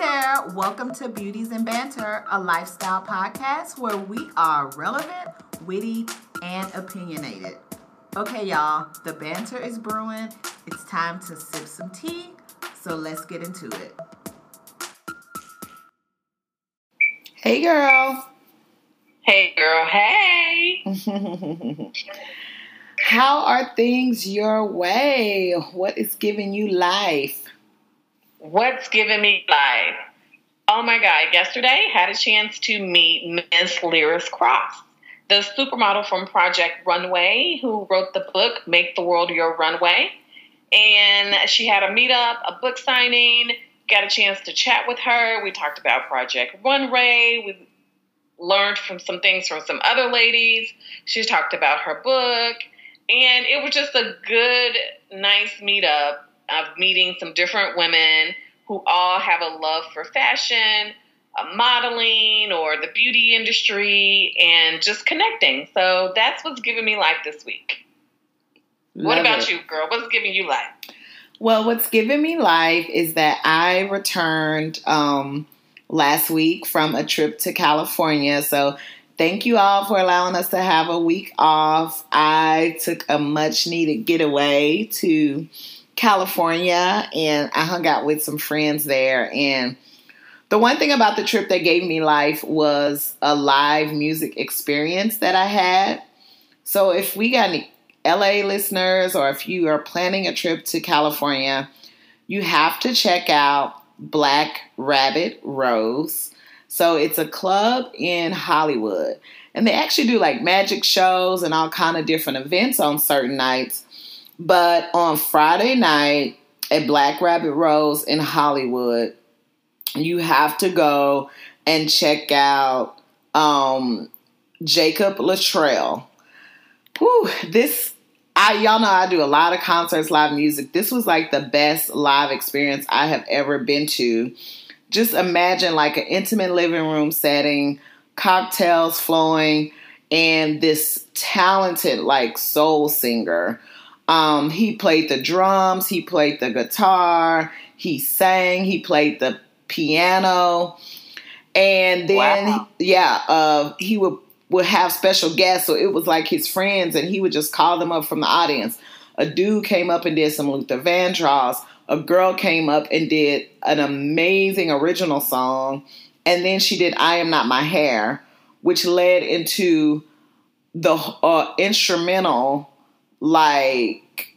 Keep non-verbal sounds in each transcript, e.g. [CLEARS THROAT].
there, welcome to Beauties and Banter, a lifestyle podcast where we are relevant, witty, and opinionated. Okay, y'all, the banter is brewing. It's time to sip some tea, so let's get into it. Hey, girl. Hey, girl. Hey. [LAUGHS] How are things your way? What is giving you life? What's giving me life? Oh my God. Yesterday, had a chance to meet Miss Liris Crosse, the supermodel from Project Runway, who wrote the book Make the World Your Runway. And she had a meetup, a book signing, got a chance to chat with her. We talked about Project Runway. We learned from some things from some other ladies. She talked about her book. And it was just a good, nice meetup of meeting some different women who all have a love for fashion, uh, modeling, or the beauty industry, and just connecting. So that's what's giving me life this week. Love what about it. you, girl? What's giving you life? Well, what's giving me life is that I returned um, last week from a trip to California. So thank you all for allowing us to have a week off. I took a much needed getaway to California and I hung out with some friends there. And the one thing about the trip that gave me life was a live music experience that I had. So if we got any LA listeners or if you are planning a trip to California, you have to check out Black Rabbit Rose. So it's a club in Hollywood. And they actually do like magic shows and all kind of different events on certain nights. But on Friday night at Black Rabbit Rose in Hollywood, you have to go and check out um, Jacob Luttrell. Whew, this I y'all know I do a lot of concerts, live music. This was like the best live experience I have ever been to. Just imagine like an intimate living room setting, cocktails flowing, and this talented like soul singer um, he played the drums, he played the guitar, he sang, he played the piano, and then wow. yeah, uh, he would would have special guests, so it was like his friends, and he would just call them up from the audience. A dude came up and did some Luther Vandross. A girl came up and did an amazing original song, and then she did "I Am Not My Hair," which led into the uh, instrumental like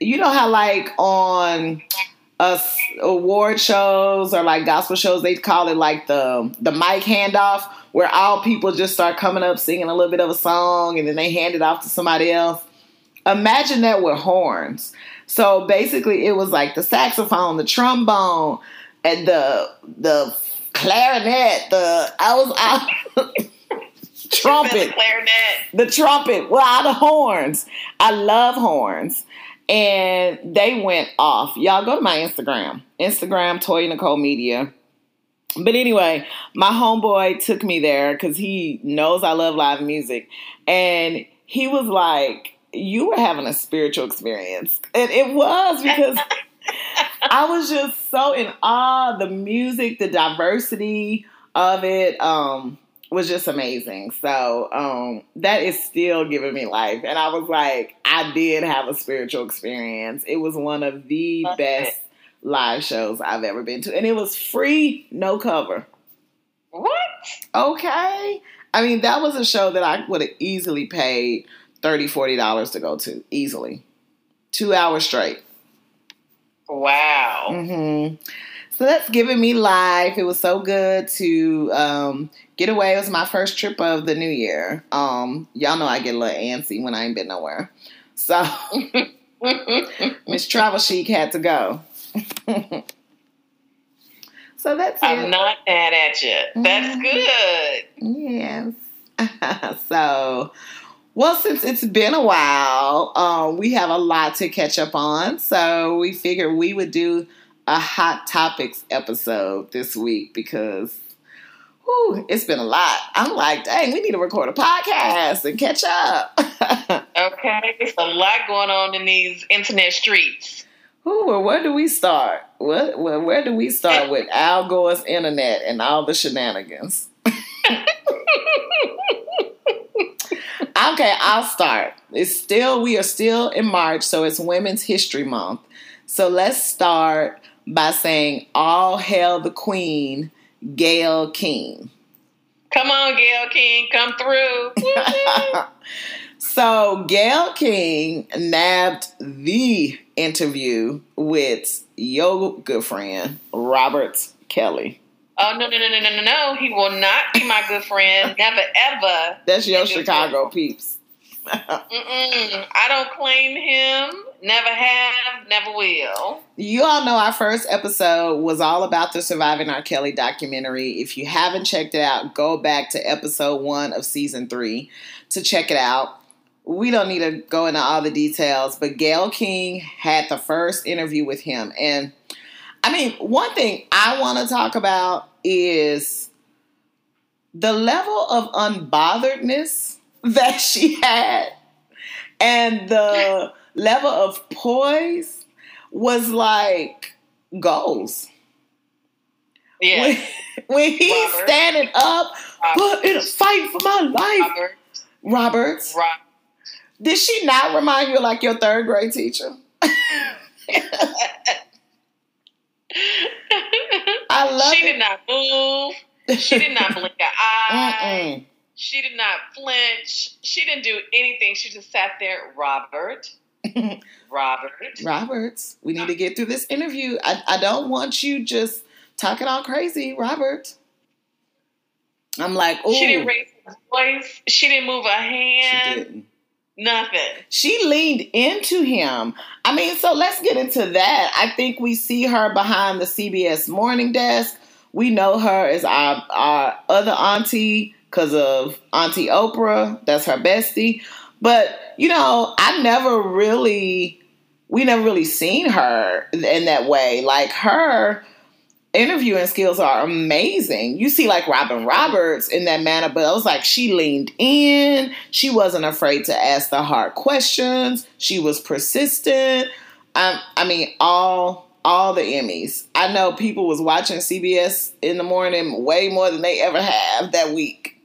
you know how like on us award shows or like gospel shows they call it like the the mic handoff where all people just start coming up singing a little bit of a song and then they hand it off to somebody else. Imagine that with horns. So basically it was like the saxophone the trombone and the the clarinet the i was out [LAUGHS] [LAUGHS] trumpet, the clarinet, the trumpet. Well, the horns. I love horns, and they went off. Y'all go to my Instagram, Instagram Toy Nicole Media. But anyway, my homeboy took me there because he knows I love live music, and he was like, "You were having a spiritual experience," and it was because. [LAUGHS] I was just so in awe the music, the diversity of it. Um, was just amazing. So um, that is still giving me life. And I was like, I did have a spiritual experience. It was one of the best live shows I've ever been to. And it was free, no cover. What? Okay. I mean, that was a show that I would have easily paid $30, $40 to go to. Easily. Two hours straight. Wow. Mm-hmm. So that's giving me life. It was so good to um, get away. It was my first trip of the new year. Um, y'all know I get a little antsy when I ain't been nowhere. So [LAUGHS] Miss Travel Chic had to go. [LAUGHS] so that's I'm it. not mad at you. That's mm-hmm. good. Yes. [LAUGHS] so, well, since it's been a while, um, we have a lot to catch up on. So we figured we would do a hot topics episode this week because whew, it's been a lot. I'm like, dang, we need to record a podcast and catch up. [LAUGHS] okay, it's a lot going on in these internet streets. Ooh, well, where do we start? What, where, where do we start with [LAUGHS] Al Gore's internet and all the shenanigans? [LAUGHS] okay, I'll start. It's still we are still in March, so it's Women's History Month. So let's start by saying all hail the queen, Gayle King. Come on, Gayle King, come through. [LAUGHS] so Gayle King nabbed the interview with your good friend Robert Kelly. Oh no no no no no no no! He will not be my good friend. Never ever. That's your Chicago peeps. I don't claim him. Never have. Never will. You all know our first episode was all about the Surviving R. Kelly documentary. If you haven't checked it out, go back to episode one of season three to check it out. We don't need to go into all the details, but Gayle King had the first interview with him. And I mean, one thing I want to talk about is the level of unbotheredness [LAUGHS] that she had and the level of poise was like goals. Yeah. When, when he's Robert. standing up, but in a fight for my life. Robert. Roberts. Robert. Did she not remind you of like your third grade teacher? [LAUGHS] I love She it. did not move. She did not blink an [LAUGHS] eye. She did not flinch. She didn't do anything. She just sat there. Robert. [LAUGHS] Robert. Roberts. We need to get through this interview. I, I don't want you just talking all crazy, Robert. I'm like, oh. She didn't raise her voice. She didn't move a hand. She didn't. Nothing. She leaned into him. I mean, so let's get into that. I think we see her behind the CBS morning desk. We know her as our, our other auntie because of Auntie Oprah. That's her bestie. But, you know, I never really, we never really seen her in that way. Like her interviewing skills are amazing. You see, like Robin Roberts in that manner, but it was like she leaned in. She wasn't afraid to ask the hard questions. She was persistent. I, I mean, all all the Emmys. I know people was watching CBS in the morning way more than they ever have that week.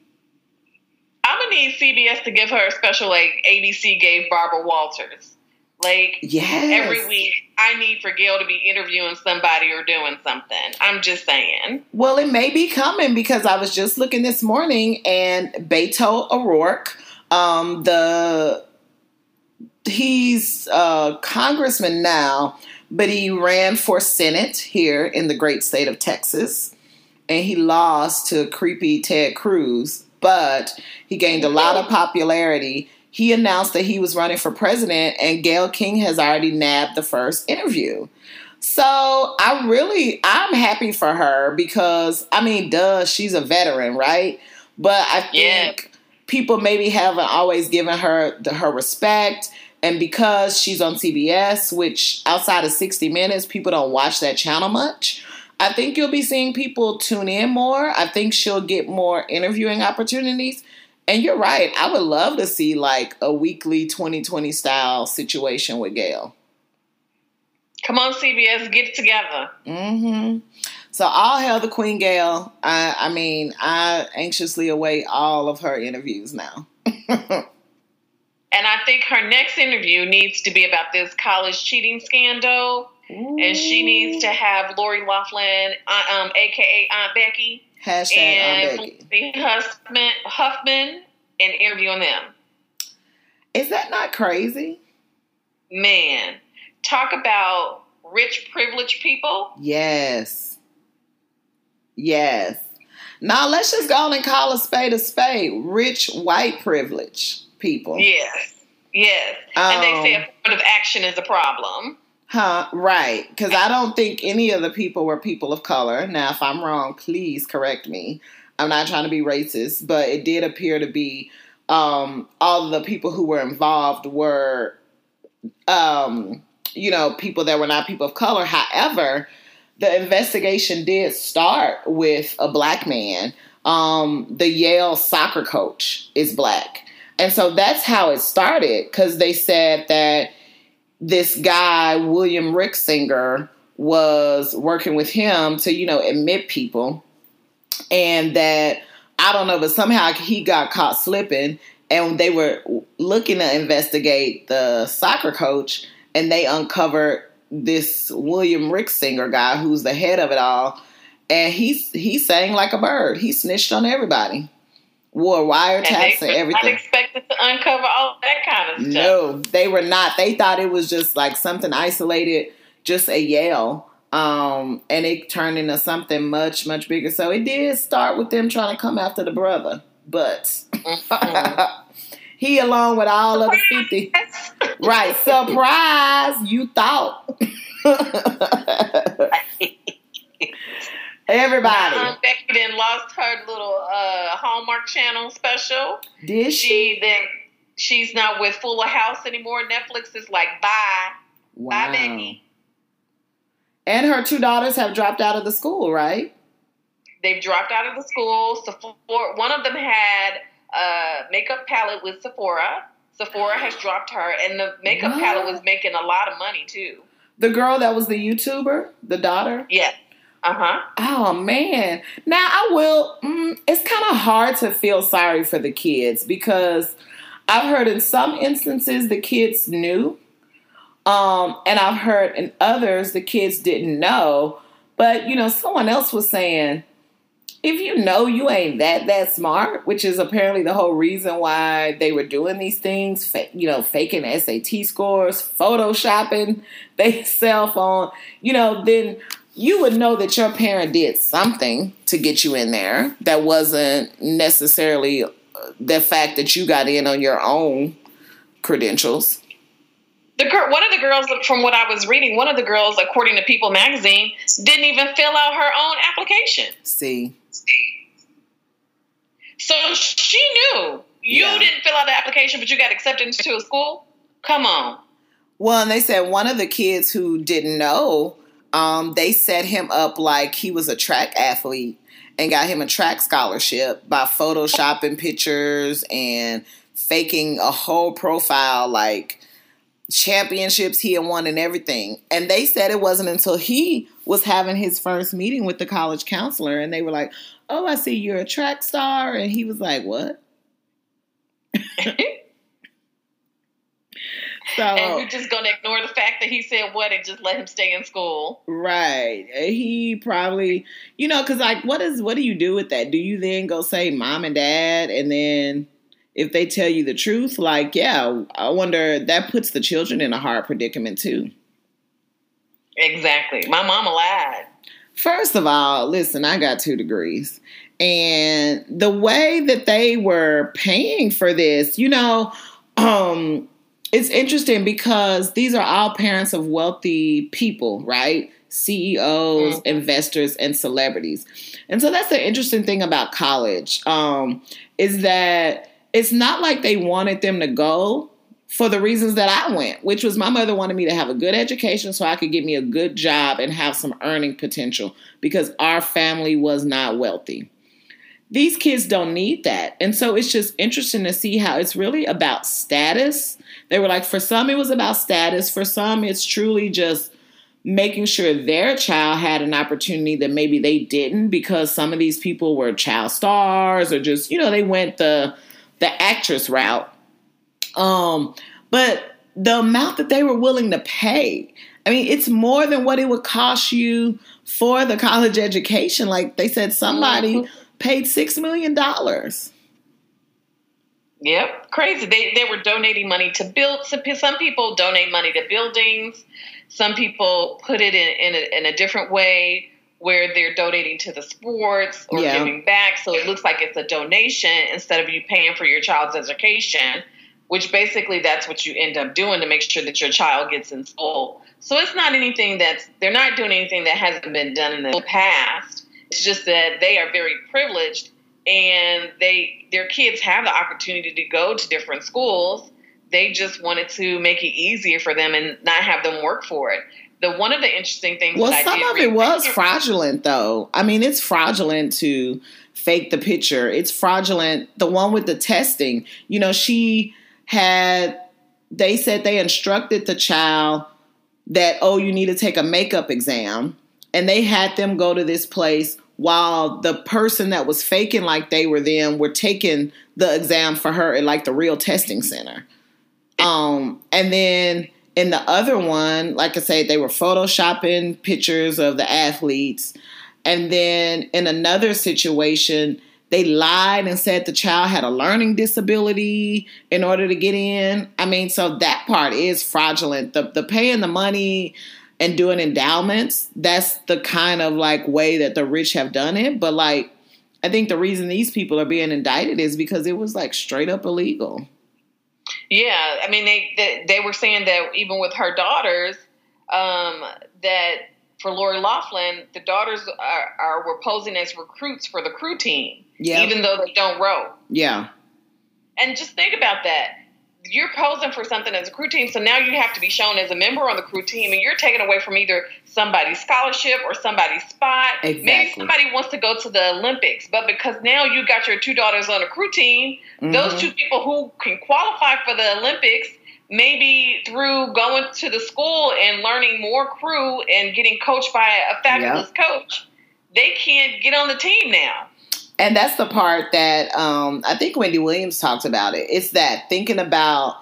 Need CBS to give her a special like ABC gave Barbara Walters. Like yes. every week, I need for Gayle to be interviewing somebody or doing something. I'm just saying. Well, it may be coming because I was just looking this morning and Beto O'Rourke, um, the he's a congressman now, but he ran for Senate here in the great state of Texas, and he lost to creepy Ted Cruz, but he gained a lot of popularity he announced that he was running for president, and Gayle King has already nabbed the first interview. So I really, I'm happy for her because I mean, duh, she's a veteran, right? But I think Yeah. people maybe haven't always given her the, her respect. And because she's on CBS, which outside of 60 Minutes, people don't watch that channel much. I think you'll be seeing people tune in more. I think she'll get more interviewing opportunities. And you're right. I would love to see like a weekly 2020 style situation with Gayle. Come on, CBS, get it together. hmm So all hail the Queen Gayle. I, I mean, I anxiously await all of her interviews now. [LAUGHS] And I think her next interview needs to be about this college cheating scandal. And she needs to have Lori Loughlin, uh, um, aka Aunt Becky, Hashtag and Aunt Becky. Huffman, Huffman, and interviewing them. Is that not crazy? Man, talk about rich, privileged people. Yes. Yes. Now let's just go on and call a spade a spade. Rich white privilege people. Yes, yes. and they say Um, affirmative action is a problem. Huh, right. Because I don't think any of the people were people of color. Now, if I'm wrong, please correct me. I'm not trying to be racist, but it did appear to be um, all the people who were involved were, um, you know, people that were not people of color. However, the investigation did start with a black man. Um, the Yale soccer coach is black. And so that's how it started because they said that this guy William Rick Singer, was working with him to you know admit people, and that I don't know, but somehow he got caught slipping, and they were looking to investigate the soccer coach, and they uncovered this William Rick Singer guy who's the head of it all, and he's he sang like a bird. He snitched on everybody, wore wiretaps and, and everything. Unexpected to uncover all that kind of stuff. No, they were not. They thought it was just like something isolated, just a yell. Um, and it turned into something much, much bigger. So it did start with them trying to come after the brother, but mm-hmm. [LAUGHS] he, along with all of the fifty, right? Surprise! You thought. [LAUGHS] Everybody. Um, Becky then lost her little uh, Hallmark Channel special. Did she? She then she's not with Fuller House anymore. Netflix is like bye, wow. bye, Becky. And her two daughters have dropped out of the school, right? They've dropped out of the school. Sephora, one of them had a makeup palette with Sephora. Sephora has dropped her, and the makeup what? palette was making a lot of money too. The girl that was the YouTuber, the daughter. Yeah. Uh huh. Oh man. Now I will. Mm, it's kind of hard to feel sorry for the kids because I've heard in some instances the kids knew um, and I've heard in others the kids didn't know. But you know, someone else was saying, if you know you ain't that that smart, which is apparently the whole reason why they were doing these things, you know, faking SAT scores, photoshopping [LAUGHS] they cell phone, you know, then you would know that your parent did something to get you in there that wasn't necessarily uh, the fact that you got in on your own credentials the girl, one of the girls, from what I was reading, one of the girls, according to People Magazine, didn't even fill out her own application. See. So she knew you yeah. didn't fill out the application, but you got accepted into a school. Come on. Well, and they said one of the kids who didn't know, um, they set him up like he was a track athlete and got him a track scholarship by photoshopping pictures and faking a whole profile like championships he had won and everything. And they said it wasn't until he was having his first meeting with the college counselor and they were like, Oh, I see you're a track star. And he was like, What? [LAUGHS] [LAUGHS] So, and we're just gonna ignore the fact that he said what and just let him stay in school. Right. He probably, you know, because like, what is what do you do with that? Do you then go say mom and dad, and then if they tell you the truth, like, yeah, I wonder that puts the children in a hard predicament too. Exactly. My mama lied. First of all, listen, I got two degrees. And the way that they were paying for this, you know, um, it's interesting because these are all parents of wealthy people, right? CEOs, mm-hmm. investors, and celebrities. And so that's the interesting thing about college um, is that it's not like they wanted them to go for the reasons that I went, which was my mother wanted me to have a good education so I could get me a good job and have some earning potential because our family was not wealthy. These kids don't need that. And so it's just interesting to see how it's really about status. They were like, for some, it was about status. For some, it's truly just making sure their child had an opportunity that maybe they didn't because some of these people were child stars or just, you know, they went the the actress route. Um, but the amount that they were willing to pay, I mean, it's more than what it would cost you for the college education. Like they said, somebody mm-hmm. Paid six million dollars. Yep, crazy. They they were donating money to build. Some, some people donate money to buildings. Some people put it in in a, in a different way where they're donating to the sports or yeah. giving back. So it looks like it's a donation instead of you paying for your child's education, which basically that's what you end up doing to make sure that your child gets in school. So it's not anything that's, they're not doing anything that hasn't been done in the past. It's just that they are very privileged and they, their kids have the opportunity to go to different schools. They just wanted to make it easier for them and not have them work for it the one of the interesting things. Well, some of it was fraudulent, though. I mean, it's fraudulent to fake the picture. It's fraudulent. The one with the testing. You know, she had they said they instructed the child that, oh, you need to take a makeup exam. And they had them go to this place while the person that was faking like they were them were taking the exam for her at like the real testing center. Um, and then in the other one, like I said, they were photoshopping pictures of the athletes. And then in another situation, they lied and said the child had a learning disability in order to get in. I mean, so that part is fraudulent. The the paying the money and doing endowments, that's the kind of like way that the rich have done it. But like I think the reason these people are being indicted is because it was like straight up illegal. Yeah, I mean they they, they were saying that even with her daughters, um, that for Lori Loughlin, the daughters are, are were posing as recruits for the crew team, yeah. even though they don't row. Yeah. And just think about that. You're posing for something as a crew team, so now you have to be shown as a member on the crew team, and you're taken away from either somebody's scholarship or somebody's spot. Exactly. Maybe somebody wants to go to the Olympics, but because now you got your two daughters on a crew team, mm-hmm. those two people who can qualify for the Olympics maybe through going to the school and learning more crew and getting coached by a fabulous yep. coach, they can't get on the team now. And that's the part that um, I think Wendy Williams talked about it. It's that thinking about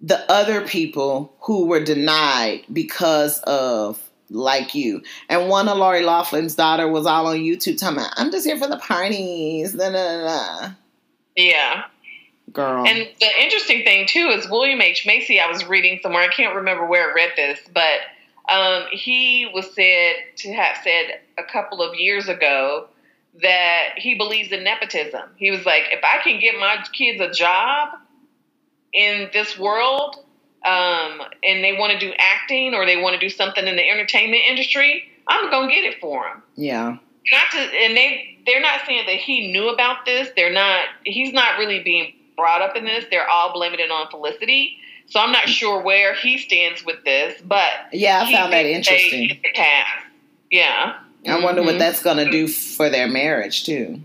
the other people who were denied because of like you. And one of Lori Loughlin's daughter was all on YouTube talking about, I'm just here for the parties. Da, da, da. Yeah. Girl. And the interesting thing too is William H. Macy, I was reading somewhere, I can't remember where I read this, but um, he was said to have said a couple of years ago that he believes in nepotism. He was like, if I can get my kids a job in this world, um, and they want to do acting or they want to do something in the entertainment industry, I'm gonna get it for them. Yeah. Not to, and they they're not saying that he knew about this. They're not. He's not really being brought up in this. They're all blaming it on Felicity. So I'm not sure where he stands with this, but yeah, I found that interesting. Yeah. I wonder mm-hmm. what that's going to do for their marriage too.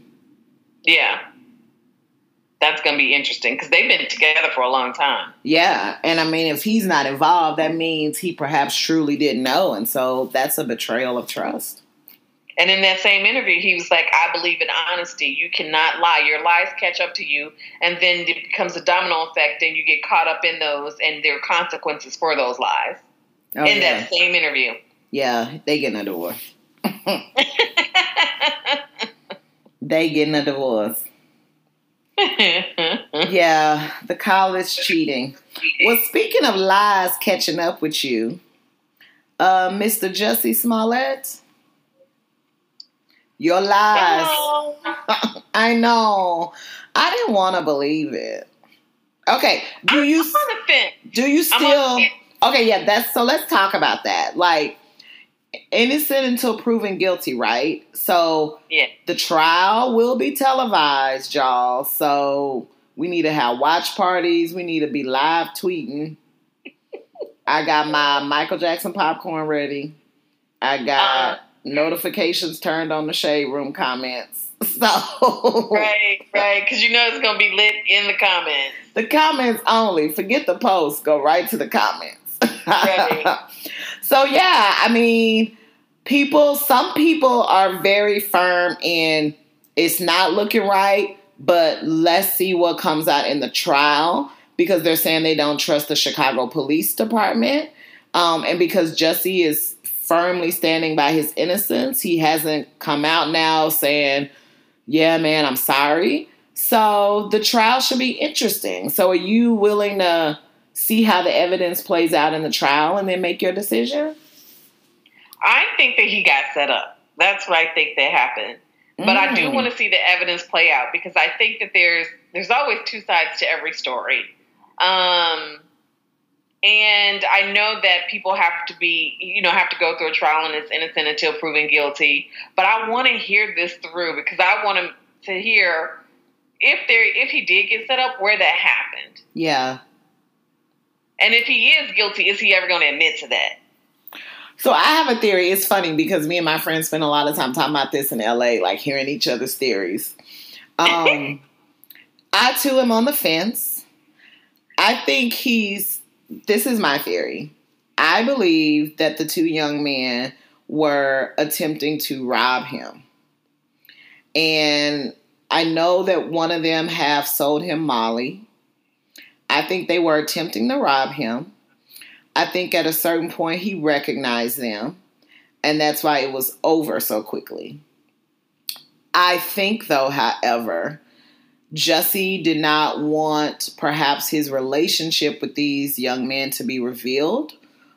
Yeah. That's going to be interesting because they've been together for a long time. Yeah. And I mean, if he's not involved, that means he perhaps truly didn't know. And so that's a betrayal of trust. And in that same interview, he was like, I believe in honesty. You cannot lie. Your lies catch up to you, and then it becomes a domino effect, and you get caught up in those, and there are consequences for those lies. Oh, in yeah. that same interview. Yeah, they get in a divorce. [LAUGHS] they getting a divorce. yeah, the college cheating. Well, speaking of lies catching up with you, uh, Mr. Jussie Smollett. Your lies. [LAUGHS] I know. I didn't want to believe it. Okay. Do you do you still Okay, yeah, that's so let's talk about that. Like innocent until proven guilty, right? So yeah. the trial will be televised, y'all. So we need to have watch parties. We need to be live tweeting. I got my Michael Jackson popcorn ready. I got uh notifications turned on the shade room comments. [LAUGHS] So right, right, because you know it's gonna be lit in the comments. The comments only. Forget the post. Go right to the comments. [LAUGHS] Right. So yeah, I mean, people. Some people are very firm in it's not looking right, but let's see what comes out in the trial because they're saying they don't trust the Chicago Police Department, um, and because Jussie is firmly standing by his innocence. He hasn't come out now saying, yeah, man, I'm sorry. So the trial should be interesting. So are you willing to see how the evidence plays out in the trial and then make your decision? I think that he got set up. That's what I think that happened. But mm. I do mm. want to see the evidence play out because I think that there's there's always two sides to every story. Um, and I know that people have to be, you know, have to go through a trial and it's innocent until proven guilty. But I want to hear this through because I want to hear if there, if he did get set up, where that happened. Yeah. And if he is guilty, is he ever going to admit to that? So I have a theory. It's funny because me and my friends spend a lot of time talking about this in LA, like hearing each other's theories. Um, [LAUGHS] I too am on the fence. I think he's this is my theory. I believe that the two young men were attempting to rob him. And I know that one of them have sold him Molly. I think they were attempting to rob him. I think at a certain point he recognized them, and that's why it was over so quickly. I think, though, however, Jussie did not want perhaps his relationship with these young men to be revealed,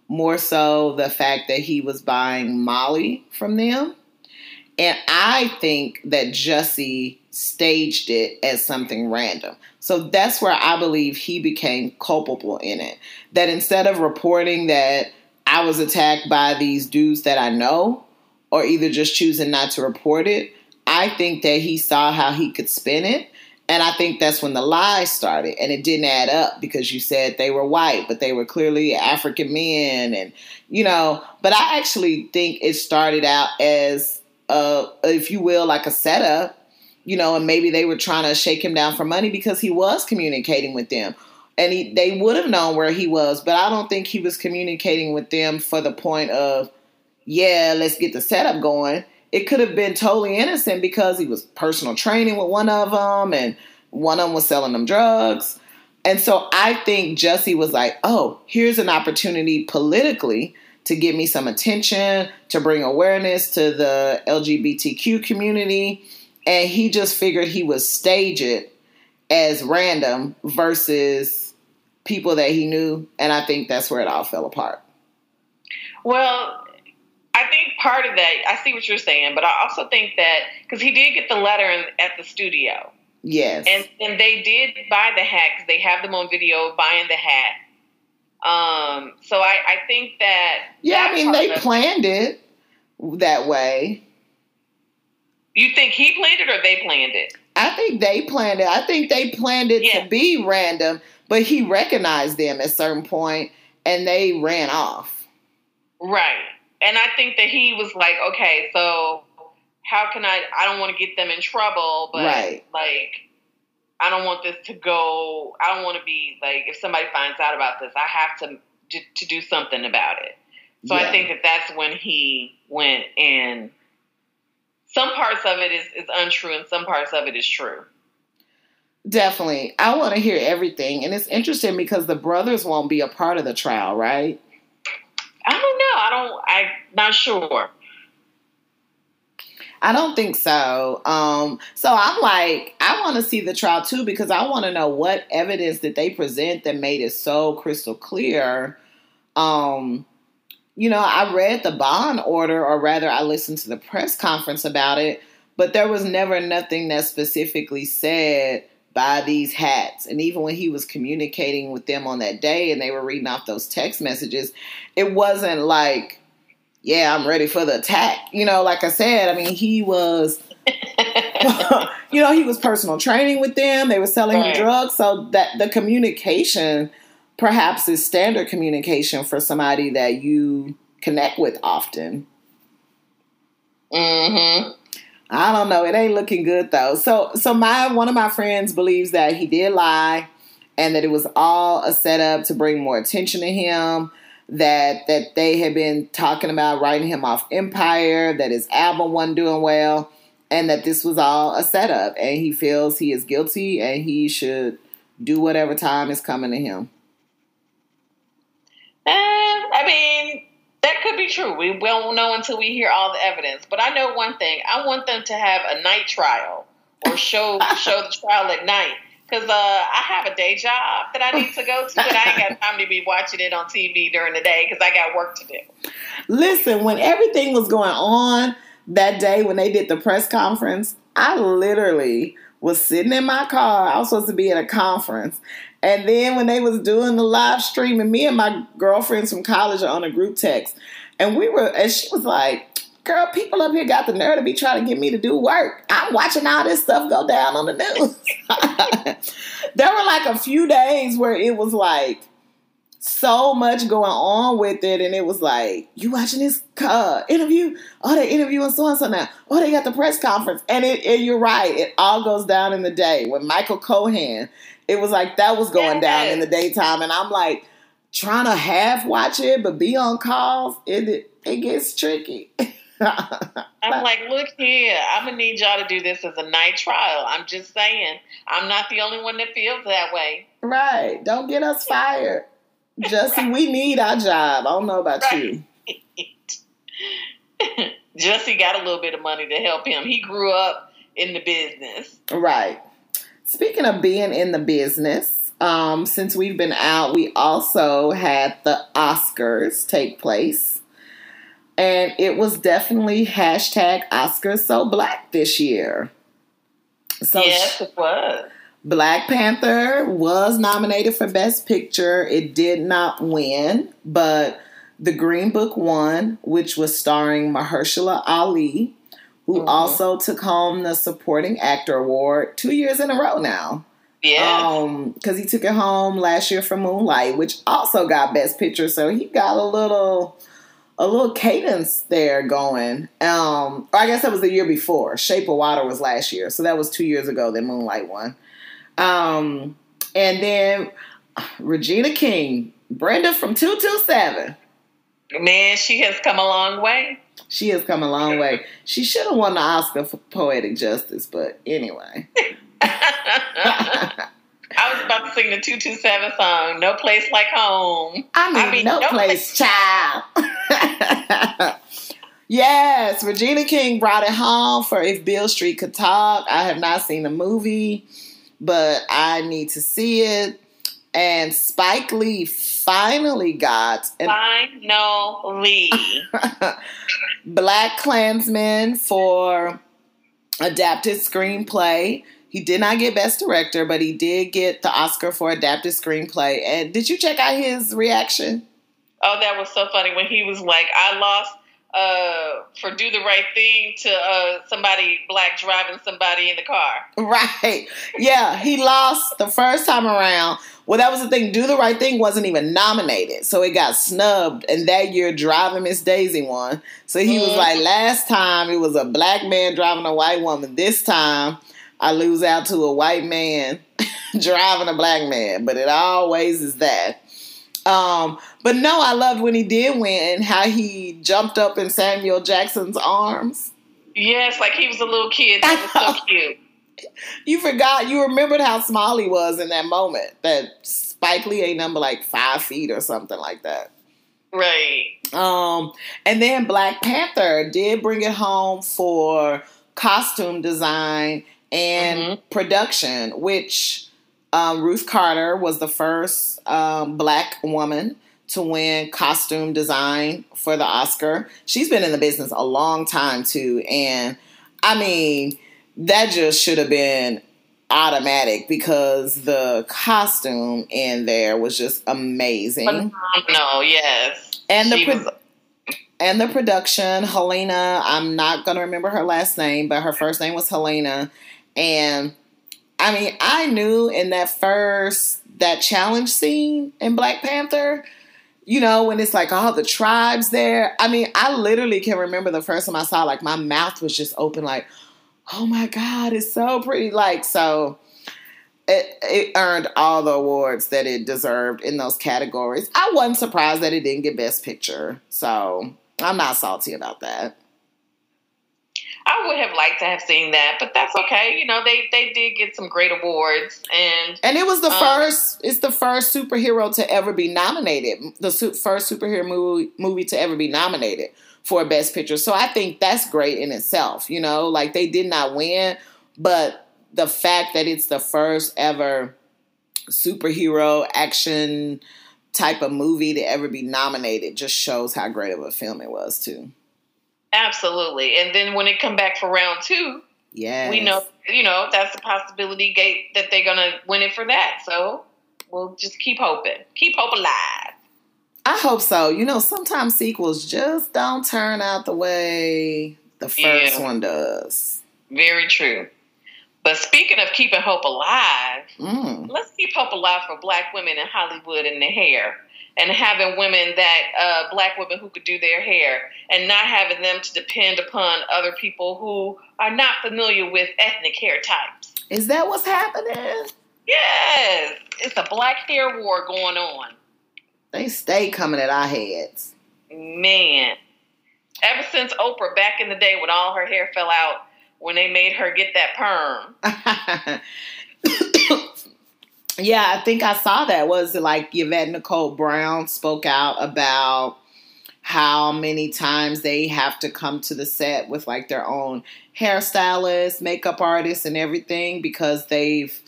more so the fact that he was buying Molly from them. And I think that Jussie staged it as something random. So that's where I believe he became culpable in it. That instead of reporting that I was attacked by these dudes that I know, or either just choosing not to report it, I think that he saw how he could spin it. And I think that's when the lies started. And it didn't add up because you said they were white, but they were clearly African men. And, you know, but I actually think it started out as, uh, if you will, like a setup, you know, and maybe they were trying to shake him down for money because he was communicating with them. And he, they would have known where he was, but I don't think he was communicating with them for the point of, yeah, let's get the setup going it could have been totally innocent because he was personal training with one of them and one of them was selling them drugs. And so I think Jussie was like, oh, here's an opportunity politically to get me some attention, to bring awareness to the LGBTQ community. And he just figured he would stage it as random versus people that he knew. And I think that's where it all fell apart. Well, I think part of that, I see what you're saying, but I also think that because he did get the letter in, at the studio. Yes. And and they did buy the hat because they have them on video buying the hat. Um, so I, I think that. Yeah, I mean, they planned it that way. You think he planned it or they planned it? I think they planned it. I think they planned it yeah. to be random, but he recognized them at a certain point and they ran off. Right and I think that he was like, okay, so how can I? I don't want to get them in trouble, but right. like, I don't want this to go. I don't want to be like, if somebody finds out about this, I have to to do something about it. So yeah. I think that that's when he went and some parts of it is, is untrue and some parts of it is true. Definitely. I want to hear everything. And it's interesting because the brothers won't be a part of the trial, right? I don't know. I don't. I'm not sure. I don't think so. Um, so I'm like, I want to see the trial too because I want to know what evidence did they present that made it so crystal clear. Um, you know, I read the bond order, or rather, I listened to the press conference about it, but there was never nothing that specifically said buy these hats. And even when he was communicating with them on that day and they were reading off those text messages, it wasn't like, yeah, I'm ready for the attack. You know, like I said, I mean, he was, [LAUGHS] [LAUGHS] you know, he was personal training with them. They were selling right. drugs. So that the communication perhaps is standard communication for somebody that you connect with often. Mm-hmm. I don't know. It ain't looking good though. So so my one of my friends believes that he did lie and that it was all a setup to bring more attention to him. That that they had been talking about writing him off Empire, that his album wasn't doing well, and that this was all a setup. And he feels he is guilty and he should do whatever time is coming to him. Uh, I mean, that could be true. We won't know until we hear all the evidence. But I know one thing: I want them to have a night trial or show [LAUGHS] show the trial at night because uh, I have a day job that I need to go to, and I ain't got time to be watching it on TV during the day because I got work to do. Listen, when everything was going on that day when they did the press conference, I literally was sitting in my car. I was supposed to be at a conference. And then when they was doing the live stream, and me and my girlfriends from college are on a group text, and we were, and she was like, girl, people up here got the nerve to be trying to get me to do work. I'm watching all this stuff go down on the news. [LAUGHS] there were like a few days where it was like so much going on with it, and it was like, you watching this uh, interview? Oh, they interviewing so and so now. Oh, they got the press conference, and it, and you're right, it all goes down in the day. When Michael Cohen, it was like that was going down in the daytime, and I'm like, trying to half watch it but be on calls, it it, gets tricky. [LAUGHS] I'm like, look here, I'm gonna need y'all to do this as a night trial. I'm just saying, I'm not the only one that feels that way. Right. Don't get us fired. Just we need our job. I don't know about right. you. [LAUGHS] Jussie got a little bit of money to help him. He grew up in the business. Right. Speaking of being in the business, um, since we've been out, we also had the Oscars take place. And it was definitely hashtag Oscars so black this year. So yes, it was. Black Panther was nominated for Best Picture. It did not win, but The Green Book won, which was starring Mahershala Ali, who mm-hmm. also took home the Supporting Actor Award two years in a row now. Yeah. Um, because he took it home last year for Moonlight, which also got Best Picture, so he got a little a little cadence there going. Um, I guess that was the year before. Shape of Water was last year, so that was two years ago that Moonlight won. Um, and then Regina King, Brenda from 227. Man, she has come a long way. She has come a long way. She should have won the Oscar for Poetic Justice, but anyway. [LAUGHS] I was about to sing the 227 song, No Place Like Home. I mean, I mean no, no, place, place child. [LAUGHS] yes, Regina King brought it home for If Beale Street Could Talk. I have not seen the movie but I need to see it. And Spike Lee finally got an finally [LAUGHS] BlacKkKlansman for adapted screenplay. He did not get Best Director, but he did get the Oscar for adapted screenplay. And did you check out his reaction? Oh, that was so funny when he was like, "I lost uh, for do the right thing to uh, somebody black driving somebody in the car. Right. Yeah, he lost the first time around. Well, that was the thing. Do the right thing wasn't even nominated, so it got snubbed. And that year, driving Miss Daisy won. So he mm was like, last time it was a black man driving a white woman. This time I lose out to a white man [LAUGHS] driving a black man. But it always is that. Um, but no, I loved when he did win, how he jumped up in Samuel Jackson's arms. Yes, like he was a little kid. That was so [LAUGHS] cute. You forgot, you remembered how small he was in that moment. That Spike Lee ain't number like five feet or something like that. Right. Um, and then Black Panther did bring it home for costume design and mm-hmm. production, which um, Ruth Carter was the first um, black woman to win costume design for the Oscar. She's been in the business a long time too. And I mean, that just should have been automatic because the costume in there was just amazing. No, yes. And the pro- and the production, Helena, I'm not gonna remember her last name, but her first name was Helena. And I mean, I knew in that first that challenge scene in Black Panther, you know, when it's like all the tribes there. I mean, I literally can remember the first time I saw like my mouth was just open, like, oh my God, it's so pretty. Like, so it, it earned all the awards that it deserved in those categories. I wasn't surprised that it didn't get Best Picture. So I'm not salty about that. I would have liked to have seen that, but that's okay. You know, they they did get some great awards, and and it was the um, first. It's the first superhero to ever be nominated. The su- first superhero movie movie to ever be nominated for a Best Picture. So I think that's great in itself. You know, like they did not win, but the fact that it's the first ever superhero action type of movie to ever be nominated just shows how great of a film it was too. Absolutely. And then when it come back for round two, yeah, we know you know that's the possibility gate that they're gonna win it for that. So we'll just keep hoping, keep hope alive. I hope so. You know, sometimes sequels just don't turn out the way the first yeah. one does. Very true. But speaking of keeping hope alive, mm. let's keep hope alive for black women in Hollywood and their hair and having women that uh, black women who could do their hair and not having them to depend upon other people who are not familiar with ethnic hair types. Is that what's happening? Yes, it's a black hair war going on. They stay coming at our heads. Man. Ever since Oprah back in the day when all her hair fell out, when they made her get that perm. [COUGHS] yeah, I think I saw that. Was it like Yvette Nicole Brown spoke out about how many times they have to come to the set with like their own hairstylist, makeup artist, and everything because they've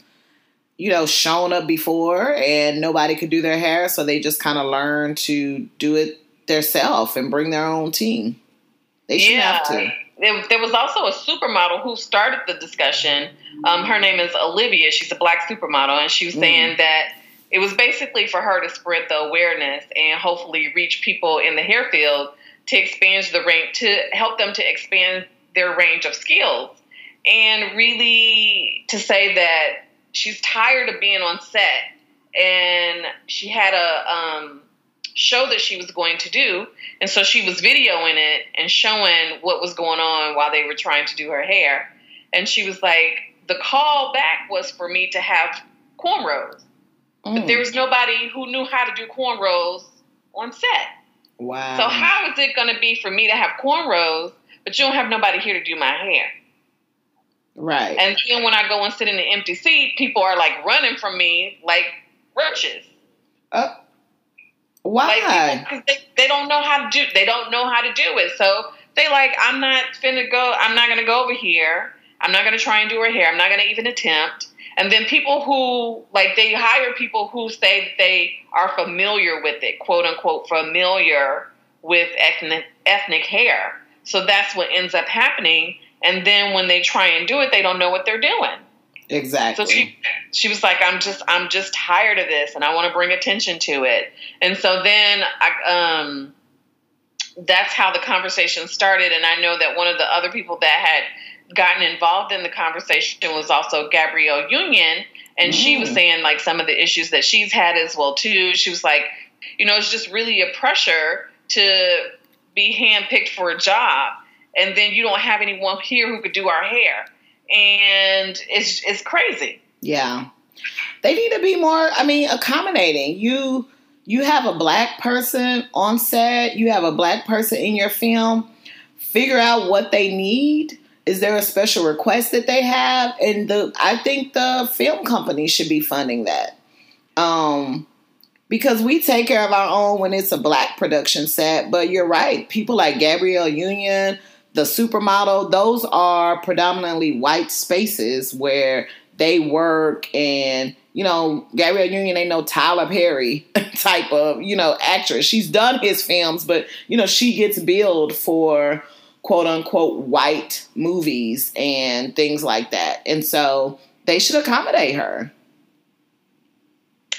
you know shown up before and nobody could do their hair, so they just kind of learn to do it themselves and bring their own team. They should yeah. have to. There, was also a supermodel who started the discussion. Um, her name is Olivia. She's a black supermodel, and she was mm. saying that it was basically for her to spread the awareness and hopefully reach people in the hair field to expand the range, to help them to expand their range of skills. And really to say that she's tired of being on set and she had a um, show that she was going to do. And so she was videoing it and showing what was going on while they were trying to do her hair. And she was like, the call back was for me to have cornrows. Mm. But there was nobody who knew how to do cornrows on set. Wow. So how is it going to be for me to have cornrows, but you don't have nobody here to do my hair? Right. And then when I go and sit in the empty seat, people are like running from me like roaches. Uh, why? Like, they, they don't know how to do. They don't know how to do it. So they like, I'm not finna go. I'm not gonna go over here. I'm not gonna try and do her hair. I'm not gonna even attempt. And then people who like they hire people who say that they are familiar with it, quote unquote, familiar with ethnic ethnic hair. So that's what ends up happening. And then when they try and do it, they don't know what they're doing. Exactly. So she she was like, I'm just I'm just tired of this, and I want to bring attention to it. And so then I um that's how the conversation started. And I know that one of the other people that had gotten involved in the conversation was also Gabrielle Union, and mm. she was mm. saying like some of the issues that she's had as well too. She was like, you know, it's just really a pressure to be handpicked for a job, and then you don't have anyone here who could do our hair, and it's it's crazy. Yeah, they need to be more. I mean, accommodating. You you have a black person on set. You have a black person in your film. Figure out what they need is there a special request that they have? And the I think the film company should be funding that. Um because we take care of our own when it's a black production set, but you're right. People like Gabrielle Union, the supermodel, those are predominantly white spaces where they work and you know, Gabrielle Union ain't no Tyler Perry [LAUGHS] type of, you know, actress. She's done his films, but you know, she gets billed for quote unquote white movies and things like that. And so they should accommodate her.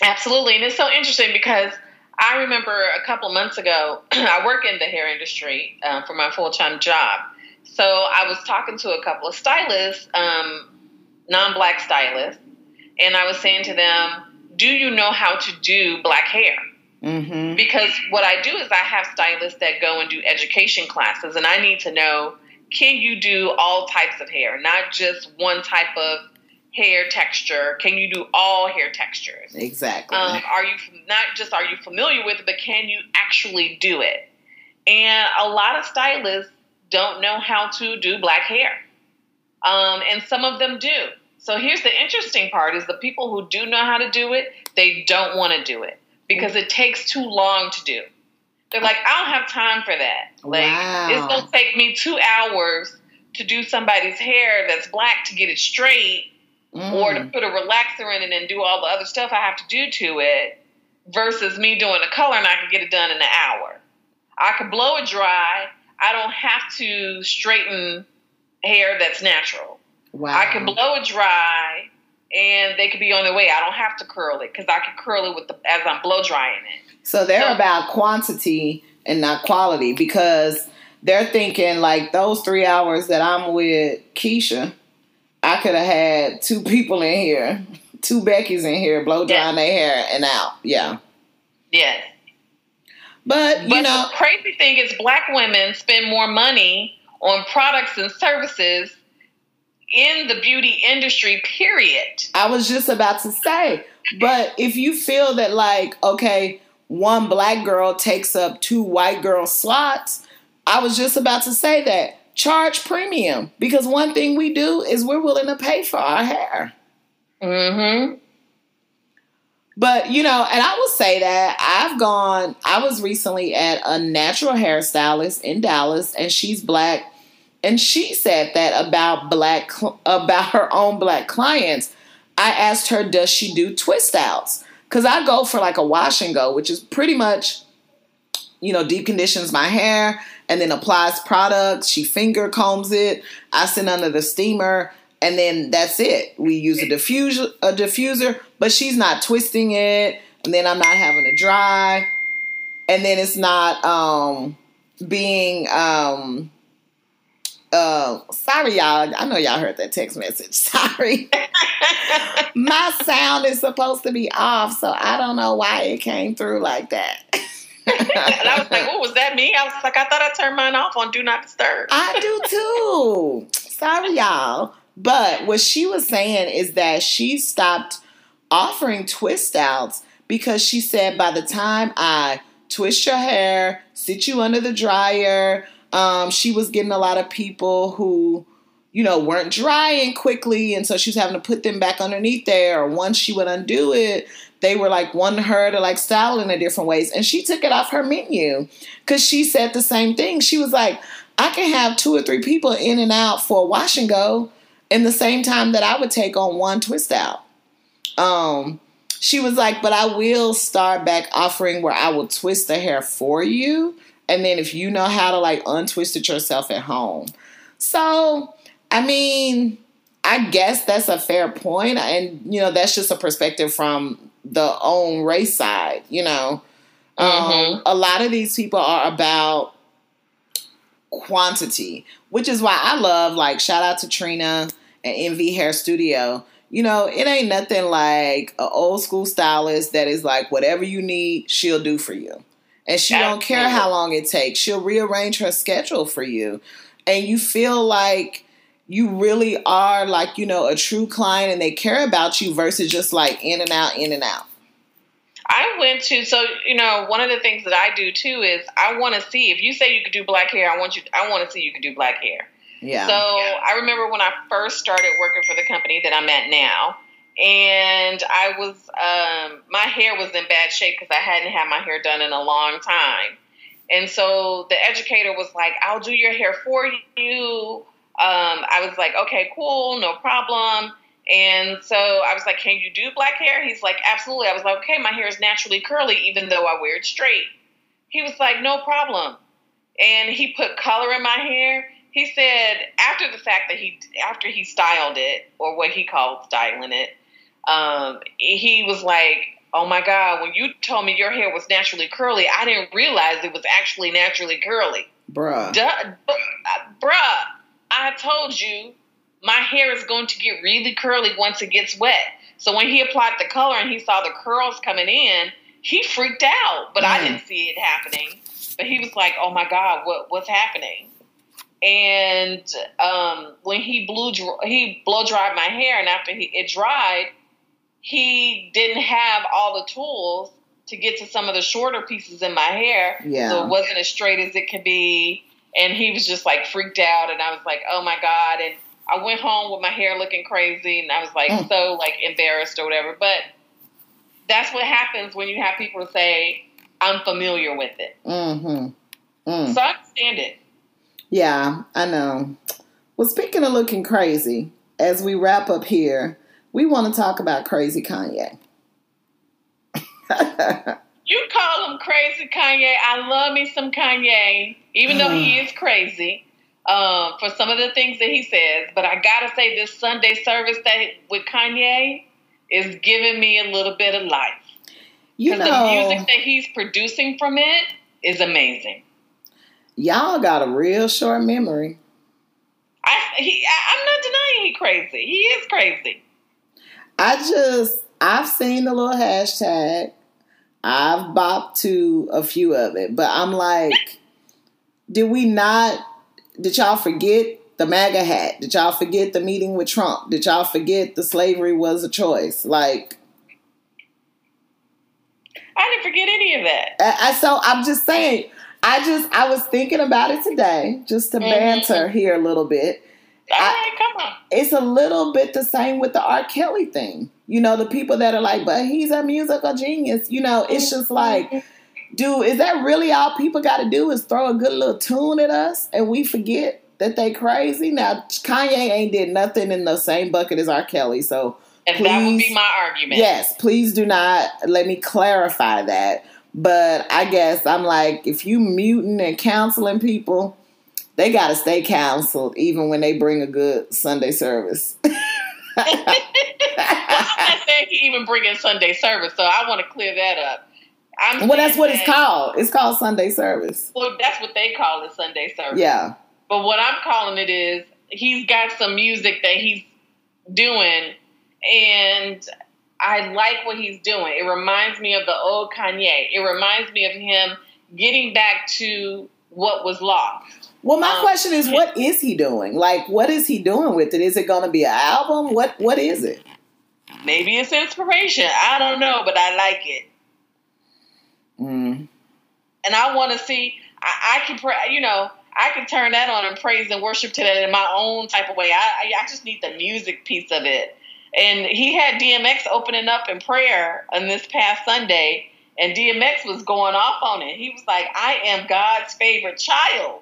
Absolutely. And it's so interesting because I remember a couple months ago, [CLEARS THROAT] I work in the hair industry uh, for my full time job. So I was talking to a couple of stylists, um, non black stylists, and I was saying to them, Do you know how to do black hair? Mm-hmm. Because what I do is I have stylists that go and do education classes, and I need to know can you do all types of hair, not just one type of hair texture? Can you do all hair textures? Exactly. Um, are you not just are you familiar with it, but can you actually do it? And a lot of stylists don't know how to do black hair, um, and some of them do. So here's the interesting part: is the people who do know how to do it, they don't want to do it because it takes too long to do. They're like, I don't have time for that. Like, wow. it's gonna take me two hours to do somebody's hair that's black to get it straight, mm. or to put a relaxer in it and do all the other stuff I have to do to it, versus me doing the color and I can get it done in an hour. I can blow it dry. I don't have to straighten hair that's natural. Wow. I can blow it dry and they could be on their way. I don't have to curl it because I can curl it with the as I'm blow drying it. So they're so, about quantity and not quality because they're thinking like those three hours that I'm with Keisha, I could have had two people in here, two Becky's in here, blow drying their hair and out. Yeah. Yes. But you but know, the crazy thing is, black women spend more money on products and services in the beauty industry, period. I was just about to say, but if you feel that, like, okay, one black girl takes up two white girl slots. I was just about to say that. Charge premium because one thing we do is we're willing to pay for our hair. Mm-hmm. But you know, and I will say that I've gone. I was recently at a natural hairstylist in Dallas, and she's black, and she said that about black about her own black clients. I asked her, does she do twist outs? Because I go for like a wash and go, which is pretty much, you know, deep conditions my hair and then applies products. She finger combs it. I send under the steamer and then that's it. We use a diffuser, a diffuser, but she's not twisting it, and then I'm not having to dry, and then it's not um, being um, uh, sorry y'all. I know y'all heard that text message. [LAUGHS] Sorry, my sound is supposed to be off, so I don't know why it came through like that. [LAUGHS] [LAUGHS] and I was like, "What was that me?" I was like, "I thought I turned mine off on Do Not Disturb." I do too. [LAUGHS] Sorry, y'all. But what she was saying is that she stopped offering twist outs because she said by the time I twist your hair, sit you under the dryer, um, she was getting a lot of people who, you know, weren't drying quickly, and so she was having to put them back underneath there. Or once she would undo it, they were like wanting her to like style in a different ways, and she took it off her menu because she said the same thing. She was like, "I can have two or three people in and out for a wash and go." in the same time that I would take on one twist out. Um, she was like, but I will start back offering where I will twist the hair for you. And then if you know how to like untwist it yourself at home. So, I mean, I guess that's a fair. And, you know, that's just a perspective from the own race side, you know. Um, mm-hmm. A lot of these people are about quantity, which is why I love like shout out to Trina and Envy Hair Studio. You know, it ain't nothing like an old school stylist that is like whatever you need, she'll do for you. And she Absolutely. don't care how long it takes. She'll rearrange her schedule for you. And you feel like you really are like, you know, a true client and they care about you versus just like in and out, in and out. I went to so you know one of the things that I do too is I want to see if you say you could do black hair I want you I want to see you can do black hair. Yeah. So I remember when I first started working for the company that I'm at now, and I was um, my hair was in bad shape because I hadn't had my hair done in a long time, and so the educator was like, "I'll do your hair for you." Um, I was like, "Okay, cool, no problem." And so I was like, Can you do black hair? He's like, Absolutely. I was like, Okay, my hair is naturally curly, even though I wear it straight. He was like, No problem. And he put color in my hair. He said after the fact that he after he styled it, or what he called styling it, um, he was like, Oh my God, when you told me your hair was naturally curly, I didn't realize it was actually naturally curly. Bruh. Duh, bruh, I told you my hair is going to get really curly once it gets wet. So when he applied the color and he saw the curls coming in, he freaked out. But mm. I didn't see it happening. But he was like, "Oh my God, what what's happening?" And um, when he blew he blow dried my hair, and after he, it dried, he didn't have all the tools to get to some of the shorter pieces in my hair. Yeah. So it wasn't as straight as it could be. And he was just like freaked out, and I was like, "Oh my God!" And I went home with my hair looking crazy and I was like mm. so like embarrassed or whatever. But that's what happens when you have people say, I'm familiar with it. Mm-hmm. Mm. So I understand it. Yeah, I know. Well, speaking of looking crazy, as we wrap up here, we want to talk about crazy Kanye. [LAUGHS] you call him crazy Kanye. I love me some Kanye, even though he is crazy um, for some of the things that he says. But I gotta say, this Sunday service that with Kanye is giving me a little bit of life. You know, the music that he's producing from it is amazing. Y'all got a real short memory. I, he, I, I'm not denying he crazy. He is crazy. I just, I've seen the little hashtag. I've bopped to a few of it, but I'm like, did we not did y'all forget the MAGA hat? Did y'all forget the meeting with Trump? Did y'all forget the slavery was a choice? Like, I didn't forget any of that. I, I, so I'm just saying. I just I was thinking about it today, just to Mhm. banter here a little bit. All I- right, come on. It's a little bit the same with the R. Kelly thing. You know, the people that are like, but he's a musical genius. You know, it's oh, just like, dude, is that really all people got to do is throw a good little tune at us and we forget that they crazy? Now, Kanye ain't did nothing in the same bucket as R. Kelly, so and that would be my argument. Yes, please do not let me clarify that. But I guess I'm like, if you muting and counseling people, they got to stay counseled even when they bring a good Sunday service. [LAUGHS] I'm not saying he even bring in Sunday service, so I want to clear that up. I'm well, that's what it's called. It's called Sunday service. Well, that's what they call it, Sunday service. Yeah. But what I'm calling it is he's got some music that he's doing, and I like what he's doing. It reminds me of the old Kanye. It reminds me of him getting back to what was lost. Well, my Um, question is, what is he doing? Like, what is he doing with it? Is it going to be an album? What What is it? Maybe it's inspiration. I don't know, but I like it. Mm. and I want to see. I, I can, pray, you know, I can turn that on and praise and worship to that in my own type of way. I, I, I just need the music piece of it. And he had DMX opening up in prayer on this past Sunday, and DMX was going off on it. He was like, "I am God's favorite child."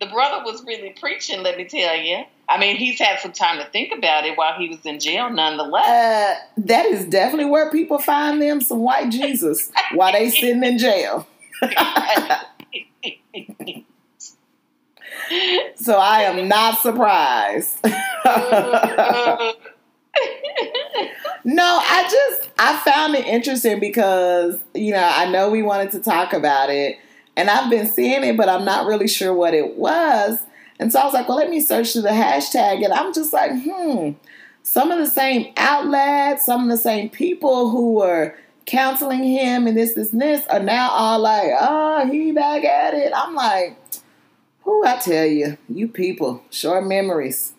The brother was really preaching. Let me tell you. I mean, he's had some time to think about it while he was in jail, nonetheless. Uh, that is definitely where people find them some white Jesus while they sitting in jail. [LAUGHS] So I am not surprised. [LAUGHS] no, I just I found it interesting because you know I know we wanted to talk about it, and I've been seeing it, but I'm not really sure what it was. And so I was like, well, let me search through the hashtag, and I'm just like, hmm, some of the same outlets, some of the same people who were counseling him and this, this, and this are now all like, oh, he back at it. I'm like, who I tell you, you people, short memories.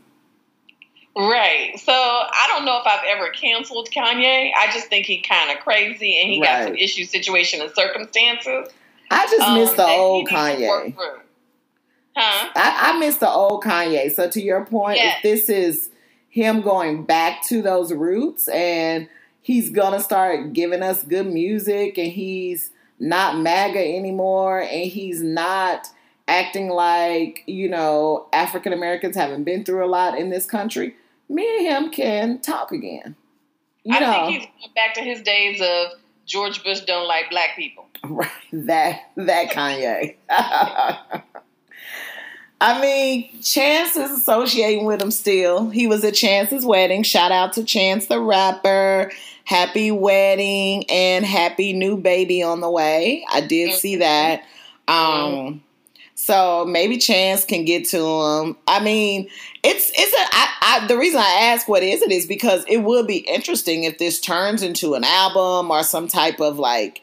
Right. So I don't know if I've ever canceled Kanye. I just think he kind of crazy and he got some Right. issue, situation, and circumstances. I just um, miss the old needs to work Kanye. Huh? I, I miss the old Kanye. So to your point, Yes. if this is him going back to those roots and he's gonna start giving us good music and he's not MAGA anymore and he's not acting like, you know, African Americans haven't been through a lot in this country, me and him can talk again. You I know, think he's going back to his days of George Bush don't like black people. [LAUGHS] Right, that that Kanye. [LAUGHS] I mean, Chance is associating with him still. He was at Chance's wedding. Shout out to Chance the rapper. Happy wedding and happy new baby on the way. I did see that. Um so maybe Chance can get to him. I mean, it's it's a I, I the reason I ask what is it is because it would be interesting if this turns into an album or some type of like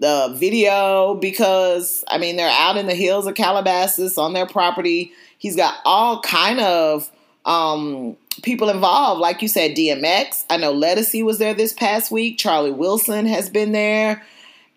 the video because I mean they're out in the hills of Calabasas on their property. He's got all kind of um people involved, like you said, DMX. I know Lettucey was there this past week. Charlie Wilson has been there.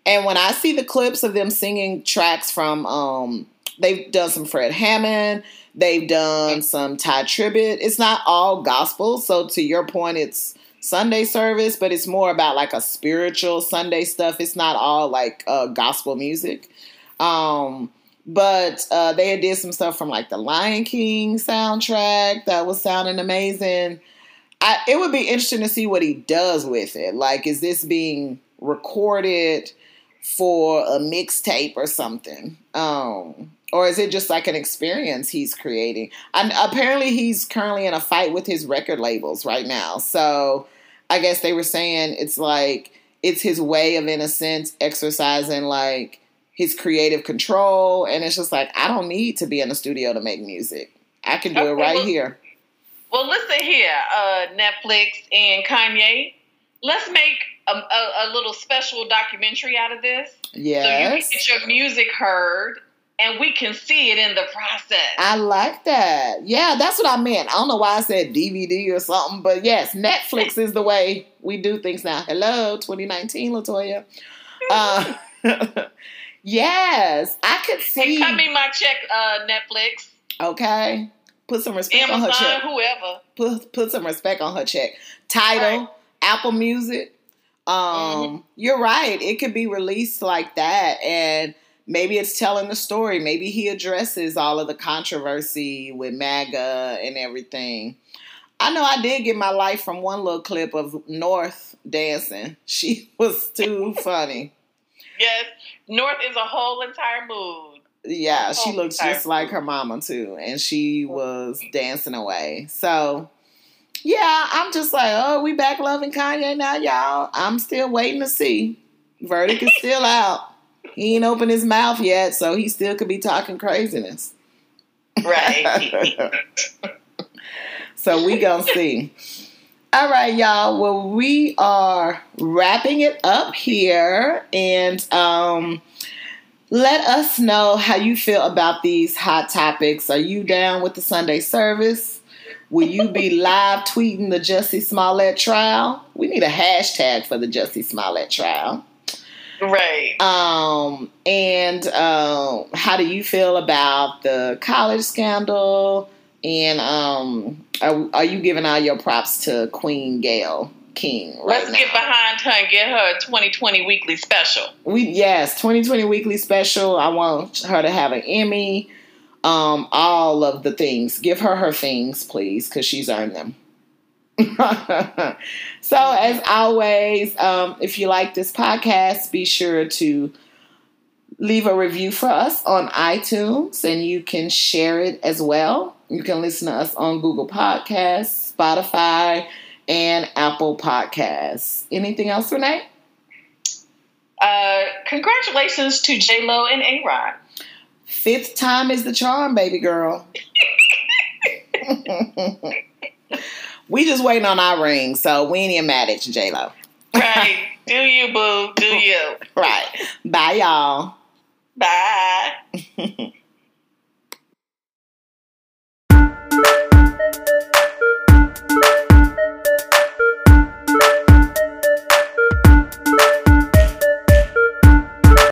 And when I see the clips of them singing tracks from um they've done some Fred Hammond, they've done some Ty Tribbett. It's not all gospel, so to your point it's Sunday service, but it's more about like a spiritual Sunday stuff. It's not all like uh, gospel music. Um, but uh, they did some stuff from like the Lion King soundtrack that was sounding amazing. I, it would be interesting to see what he does with it. Like, is this being recorded for a mixtape or something? Um, or is it just like an experience he's creating? And apparently, he's currently in a fight with his record labels right now. So I guess they were saying it's like it's his way of, in a sense, exercising like his creative control. And it's just like, I don't need to be in the studio to make music. I can do it right well- here. Well, listen here, uh, Netflix and Kanye. Let's make a, a, a little special documentary out of this. Yes. So you can get your music heard and we can see it in the process. I like that. Yeah, that's what I meant. I don't know why I said DVD or something, but yes, Netflix is the way we do things now. Hello, 2019, Latoya. uh, [LAUGHS] yes, I could see. Hey, cut me my check, uh, Netflix, Okay, put some respect on her check. whoever. Put put some respect on her check. Title, Right. Apple Music. Um, Mm-hmm. you're right. It could be released like that, and maybe it's telling the story. Maybe he addresses all of the controversy with MAGA and everything. I know I did get my life from one little clip of North dancing. [LAUGHS] She was too funny. Yes, North is a whole entire mood. Yeah, she looks just like her mama too, and she was dancing away. So, yeah, I'm just like, oh, we back loving Kanye now, y'all. I'm still waiting to see. Verdict is still [LAUGHS] out. He ain't opened his mouth yet, so he still could be talking craziness. Right. [LAUGHS] So we gonna see. All right, y'all. Well, we are wrapping it up here, and um, let us know how you feel about these hot topics. Are you down with the Sunday service? Will you be [LAUGHS] live tweeting the Jussie Smollett trial? We need a hashtag for the Jussie Smollett trial. Right. Um, and uh, how do you feel about the college scandal? And um, are, are you giving all your props to Queen Gayle King right Let's now? get behind her and get her a 2020 weekly special. we yes, 2020 weekly special. I want her to have an Emmy. Um, all of the things. Give her her things, please, because she's earned them. [LAUGHS] so, as always, um, if you like this podcast, be sure to leave a review for us on iTunes and you can share it as well. You can listen to us on Google Podcasts, Spotify, and Apple Podcasts. Anything else, Renee? Uh, congratulations to J Lo and A Rod. Fifth time is the charm, baby girl. [LAUGHS] [LAUGHS] we just waiting on our ring, so we ain't even mad at you, J Lo. Right. [LAUGHS] Do you, boo? Do you? Right. Bye, y'all. Bye. [LAUGHS]